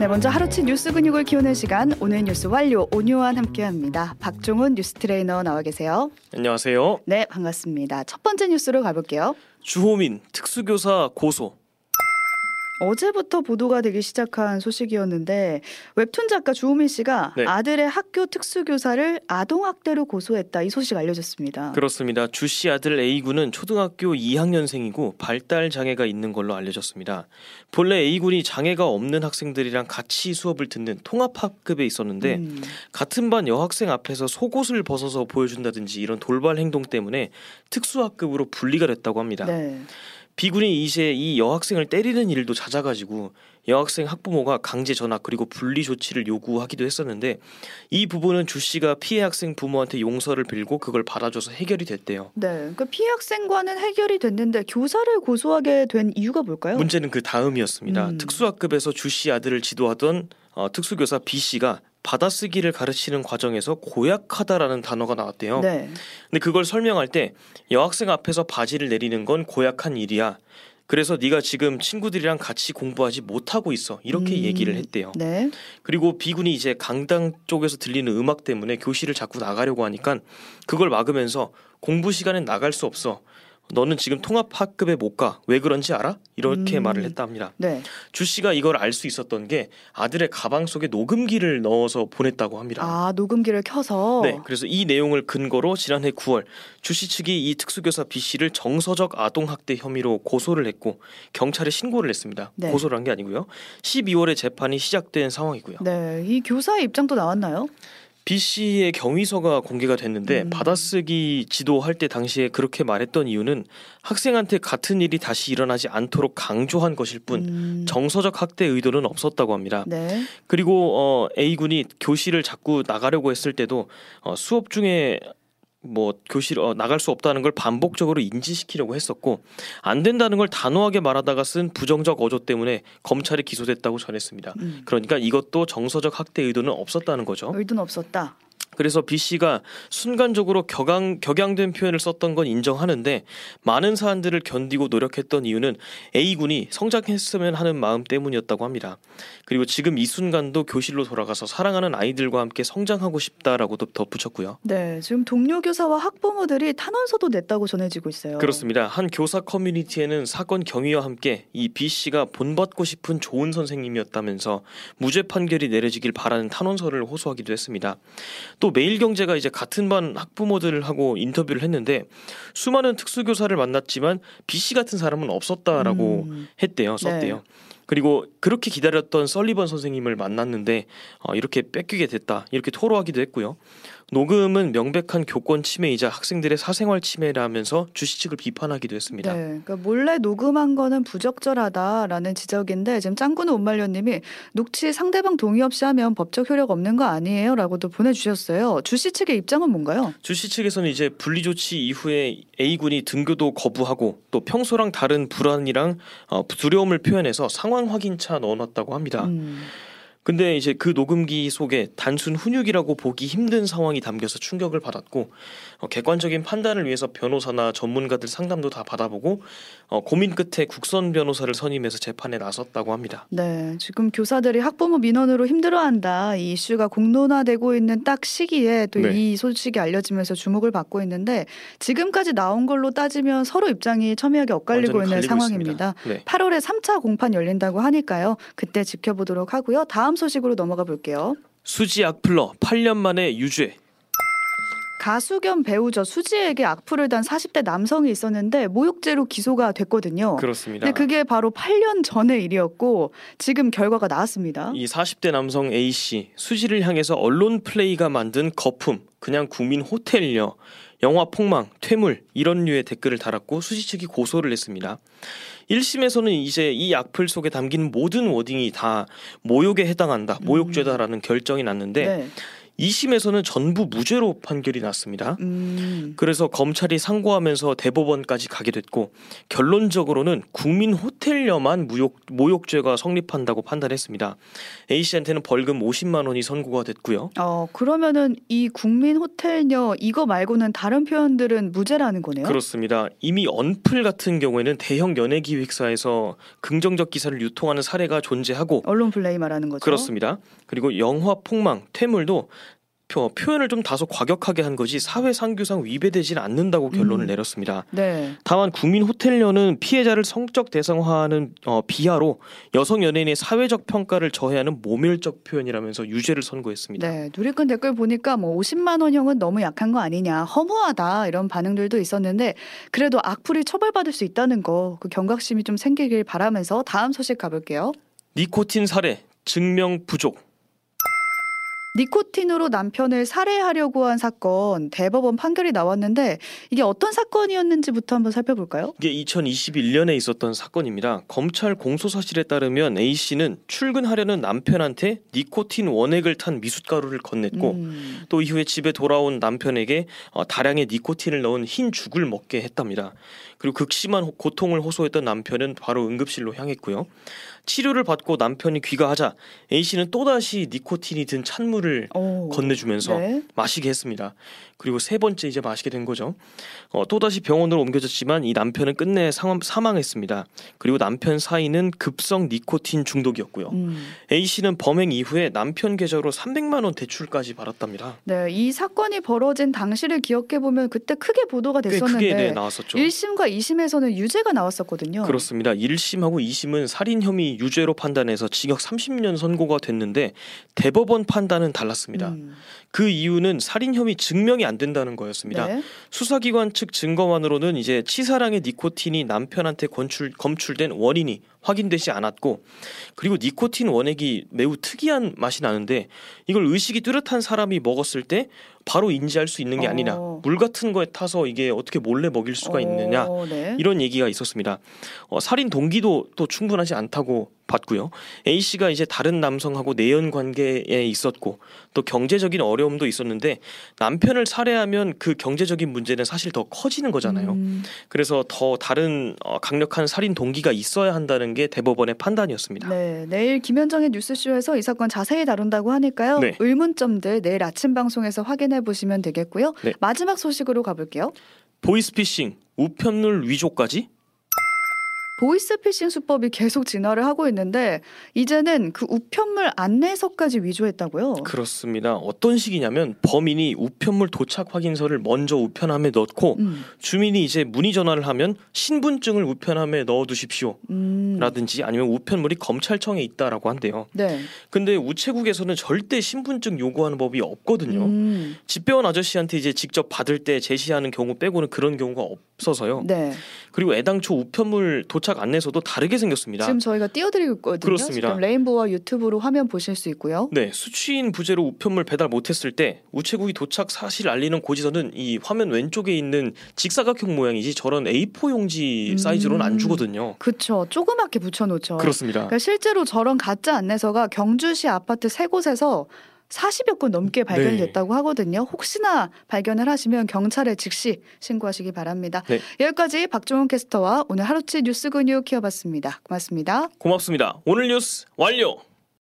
네, 먼저 하루치 뉴스 근육을 키우는 시간 오늘 뉴스 완료 오뉴완 함께합니다. 박종훈 뉴스 트레이너 나와 계세요. 안녕하세요. 네, 반갑습니다. 첫 번째 뉴스로 가볼게요. 주호민 특수교사 고소. 어제부터 보도가 되기 시작한 소식이었는데 웹툰 작가 주호민 씨가 네. 아들의 학교 특수교사를 아동학대로 고소했다 이 소식 알려졌습니다. 그렇습니다. 주 씨 아들 A군은 초등학교 2학년생이고 발달 장애가 있는 걸로 알려졌습니다. 본래 A군이 장애가 없는 학생들이랑 같이 수업을 듣는 통합학급에 있었는데 음, 같은 반 여학생 앞에서 속옷을 벗어서 보여준다든지 이런 돌발 행동 때문에 특수학급으로 분리가 됐다고 합니다. 네. B군이 이제 이 여학생을 때리는 일도 잦아가지고 여학생 학부모가 강제 전학 그리고 분리 조치를 요구하기도 했었는데 이 부분은 주 씨가 피해 학생 부모한테 용서를 빌고 그걸 받아줘서 해결이 됐대요. 네, 그러니까 피해 학생과는 해결이 됐는데 교사를 고소하게 된 이유가 뭘까요? 문제는 그 다음이었습니다. 음. 특수학급에서 주 씨 아들을 지도하던 어, 특수교사 B 씨가 받아쓰기를 가르치는 과정에서 고약하다라는 단어가 나왔대요. 네. 근데 그걸 설명할 때 여학생 앞에서 바지를 내리는 건 고약한 일이야. 그래서 네가 지금 친구들이랑 같이 공부하지 못하고 있어. 이렇게 음. 얘기를 했대요. 네. 그리고 B군이 이제 강당 쪽에서 들리는 음악 때문에 교실을 자꾸 나가려고 하니까 그걸 막으면서 공부 시간엔 나갈 수 없어. 너는 지금 통합학급에 못 가. 왜 그런지 알아? 이렇게 음. 말을 했다 합니다. 네. 주 씨가 이걸 알 수 있었던 게 아들의 가방 속에 녹음기를 넣어서 보냈다고 합니다. 아, 녹음기를 켜서 네, 그래서 이 내용을 근거로 지난해 9월 주 씨 측이 이 특수교사 B 씨를 정서적 아동학대 혐의로 고소를 했고 경찰에 신고를 했습니다. 네. 고소를 한 게 아니고요. 12월에 재판이 시작된 상황이고요. 네, 이 교사의 입장도 나왔나요? B 씨의 경위서가 공개가 됐는데 음. 받아쓰기 지도할 때 당시에 그렇게 말했던 이유는 학생한테 같은 일이 다시 일어나지 않도록 강조한 것일 뿐 음, 정서적 학대 의도는 없었다고 합니다. 네. 그리고 어, A 군이 교실을 자꾸 나가려고 했을 때도 어, 수업 중에 뭐 교실 어, 나갈 수 없다는 걸 반복적으로 인지시키려고 했었고 안 된다는 걸 단호하게 말하다가 쓴 부정적 어조 때문에 검찰에 기소됐다고 전했습니다. 음, 그러니까 이것도 정서적 학대 의도는 없었다는 거죠. 의도는 없었다. 그래서 B 씨가 순간적으로 격앙, 격양된 표현을 썼던 건 인정하는데 많은 사안들을 견디고 노력했던 이유는 A 군이 성장했으면 하는 마음 때문이었다고 합니다. 그리고 지금 이 순간도 교실로 돌아가서 사랑하는 아이들과 함께 성장하고 싶다라고도 덧붙였고요. 네, 지금 동료 교사와 학부모들이 탄원서도 냈다고 전해지고 있어요. 그렇습니다. 한 교사 커뮤니티에는 사건 경위와 함께 이 B 씨가 본받고 싶은 좋은 선생님이었다면서 무죄 판결이 내려지길 바라는 탄원서를 호소하기도 했습니다. 또 매일경제가 이제 같은 반 학부모들하고 인터뷰를 했는데 수많은 특수교사를 만났지만 B 씨 같은 사람은 없었다라고 음, 했대요, 썼대요. 그리고 그렇게 기다렸던 썰리번 선생님을 만났는데 어, 이렇게 뺏기게 됐다 이렇게 토로하기도 했고요. 녹음은 명백한 교권 침해이자 학생들의 사생활 침해라면서 주시 측을 비판하기도 했습니다. 네, 그러니까 몰래 녹음한 거는 부적절하다라는 지적인데 지금 짱구는 온말려님이 녹취 상대방 동의 없이 하면 법적 효력 없는 거 아니에요?라고도 보내주셨어요. 주씨 측의 입장은 뭔가요? 주시 측에서는 이제 분리 조치 이후에 A 군이 등교도 거부하고 또 평소랑 다른 불안이랑 어, 두려움을 표현해서 상황 확인차 넣어놨다고 합니다. 음, 근데 이제 그 녹음기 속에 단순 훈육이라고 보기 힘든 상황이 담겨서 충격을 받았고 어, 객관적인 판단을 위해서 변호사나 전문가들 상담도 다 받아보고 어, 고민 끝에 국선 변호사를 선임해서 재판에 나섰다고 합니다. 네, 지금 교사들이 학부모 민원으로 힘들어한다 이 이슈가 공론화되고 있는 딱 시기에 또 네. 이 소식이 알려지면서 주목을 받고 있는데 지금까지 나온 걸로 따지면 서로 입장이 첨예하게 엇갈리고 있는 상황입니다. 네. 8월에 3차 공판 열린다고 하니까요. 그때 지켜보도록 하고요. 소식으로 넘어가 볼게요. 수지 악플러 8년 만에 유죄. 가수 겸 배우죠. 수지에게 악플을 단 40대 남성이 있었는데 모욕죄로 기소가 됐거든요. 그렇습니다. 근데 그게 바로 8년 전의 일이었고 지금 결과가 나왔습니다. 이 40대 남성 A 씨 수지를 향해서 언론 플레이가 만든 거품, 그냥 국민 호텔녀, 영화 폭망, 퇴물 이런 류의 댓글을 달았고 수지 측이 고소를 했습니다. 1심에서는 이제 이 악플 속에 담긴 모든 wording이 다 모욕에 해당한다, 모욕죄다라는 결정이 났는데 네. 2심에서는 전부 무죄로 판결이 났습니다. 음. 그래서 검찰이 상고하면서 대법원까지 가게 됐고 결론적으로는 국민 호텔녀만 무욕, 모욕죄가 성립한다고 판단했습니다. A 씨한테는 벌금 50만 원이 선고가 됐고요. 어 그러면은 이 국민 호텔녀 이거 말고는 다른 표현들은 무죄라는 거네요. 그렇습니다. 이미 언플 같은 경우에는 대형 연예 기획사에서 긍정적 기사를 유통하는 사례가 존재하고 언론 플레이 말하는 거죠. 그렇습니다. 그리고 영화 폭망, 퇴물도 표, 표현을 좀 다소 과격하게 한 거지 사회 상규상 위배되지는 않는다고 결론을 음. 내렸습니다. 네. 다만 국민 호텔녀는 피해자를 성적 대상화하는 어, 비하로 여성 연예인의 사회적 평가를 저해하는 모멸적 표현이라면서 유죄를 선고했습니다. 네, 누리꾼 댓글 보니까 뭐 50만 원형은 너무 약한 거 아니냐, 허무하다 이런 반응들도 있었는데 그래도 악플이 처벌받을 수 있다는 거 그 경각심이 좀 생기길 바라면서 다음 소식 가볼게요. 니코틴 살해 증명 부족. 니코틴으로 남편을 살해하려고 한 사건 대법원 판결이 나왔는데 이게 어떤 사건이었는지부터 한번 살펴볼까요? 이게 2021년에 있었던 사건입니다. 검찰 공소 사실에 따르면 A 씨는 출근하려는 남편한테 니코틴 원액을 탄 미숫가루를 건넸고 음, 또 이후에 집에 돌아온 남편에게 어, 다량의 니코틴을 넣은 흰 죽을 먹게 했답니다. 그리고 극심한 호- 고통을 호소했던 남편은 바로 응급실로 향했고요. 치료를 받고 남편이 귀가하자 A 씨는 또다시 니코틴이 든 찬물을 오, 건네주면서 네. 마시게 했습니다. 그리고 세 번째 이제 마시게 된 거죠. 어, 또다시 병원으로 옮겨졌지만 이 남편은 끝내 상황, 사망했습니다. 그리고 남편 사이는 급성 니코틴 중독이었고요. 음. A 씨는 범행 이후에 남편 계좌로 300만 원 대출까지 받았답니다. 네, 이 사건이 벌어진 당시를 기억해 보면 그때 크게 보도가 꽤 됐었는데 크게 네, 나왔었죠. 1심과 2심에서는 유죄가 나왔었거든요. 그렇습니다. 1심하고 2심은 살인 혐의 유죄로 판단해서 징역 30년 선고가 됐는데 대법원 판단은 달랐습니다. 음, 그 이유는 살인 혐의 증명이 안 된다는 거였습니다. 네. 수사기관 측 증거만으로는 이제 치사량의 니코틴이 남편한테 건출, 검출된 원인이 확인되지 않았고 그리고 니코틴 원액이 매우 특이한 맛이 나는데 이걸 의식이 뚜렷한 사람이 먹었을 때 바로 인지할 수 있는 게 아니냐 어. 물 같은 거에 타서 이게 어떻게 몰래 먹일 수가 있느냐 어, 네. 이런 얘기가 있었습니다. 어, 살인 동기도 또 충분하지 않다고 봤고요. A 씨가 이제 다른 남성하고 내연 관계에 있었고 또 경제적인 어려움도 있었는데 남편을 살해하면 그 경제적인 문제는 사실 더 커지는 거잖아요. 음, 그래서 더 다른 어, 강력한 살인 동기가 있어야 한다는 게 대법원의 판단이었습니다. 네, 내일 김현정의 뉴스쇼에서 이 사건 자세히 다룬다고 하니까요. 네. 의문점들 내일 아침 방송에서 확인해 보시면 되겠고요. 네. 마지막 소식으로 가볼게요. 보이스피싱, 우편물 위조까지 보이스피싱 수법이 계속 진화를 하고 있는데 이제는 그 우편물 안내서까지 위조했다고요. 그렇습니다. 어떤 식이냐면 범인이 우편물 도착 확인서를 먼저 우편함에 넣고 음, 주민이 이제 문의 전화를 하면 신분증을 우편함에 넣어 두십시오. 음, 라든지 아니면 우편물이 검찰청에 있다라고 한대요. 네. 근데 우체국에서는 절대 신분증 요구하는 법이 없거든요. 음, 집배원 아저씨한테 이제 직접 받을 때 제시하는 경우 빼고는 그런 경우가 없어서요. 네. 그리고 애당초 우편물 도착 안내서도 다르게 생겼습니다. 지금 저희가 띄워드리고 있거든요. 그렇습니다. 지금 레인보와 유튜브로 화면 보실 수 있고요. 네, 수취인 부재로 우편물 배달 못했을 때 우체국이 도착 사실 알리는 고지서는 이 화면 왼쪽에 있는 직사각형 모양이지 저런 A4 용지 음. 사이즈로는 안 주거든요. 그쵸. 조그맣게 붙여놓죠. 그렇습니다. 그러니까 실제로 저런 가짜 안내서가 경주시 아파트 세 곳에서 40여 건 넘게 발견이 네. 됐다고 하거든요. 혹시나 발견을 하시면 경찰에 즉시 신고하시기 바랍니다. 네. 여기까지 박종훈 캐스터와 오늘 하루치 뉴스 근육 키워봤습니다. 고맙습니다. 고맙습니다. 오늘 뉴스 완료.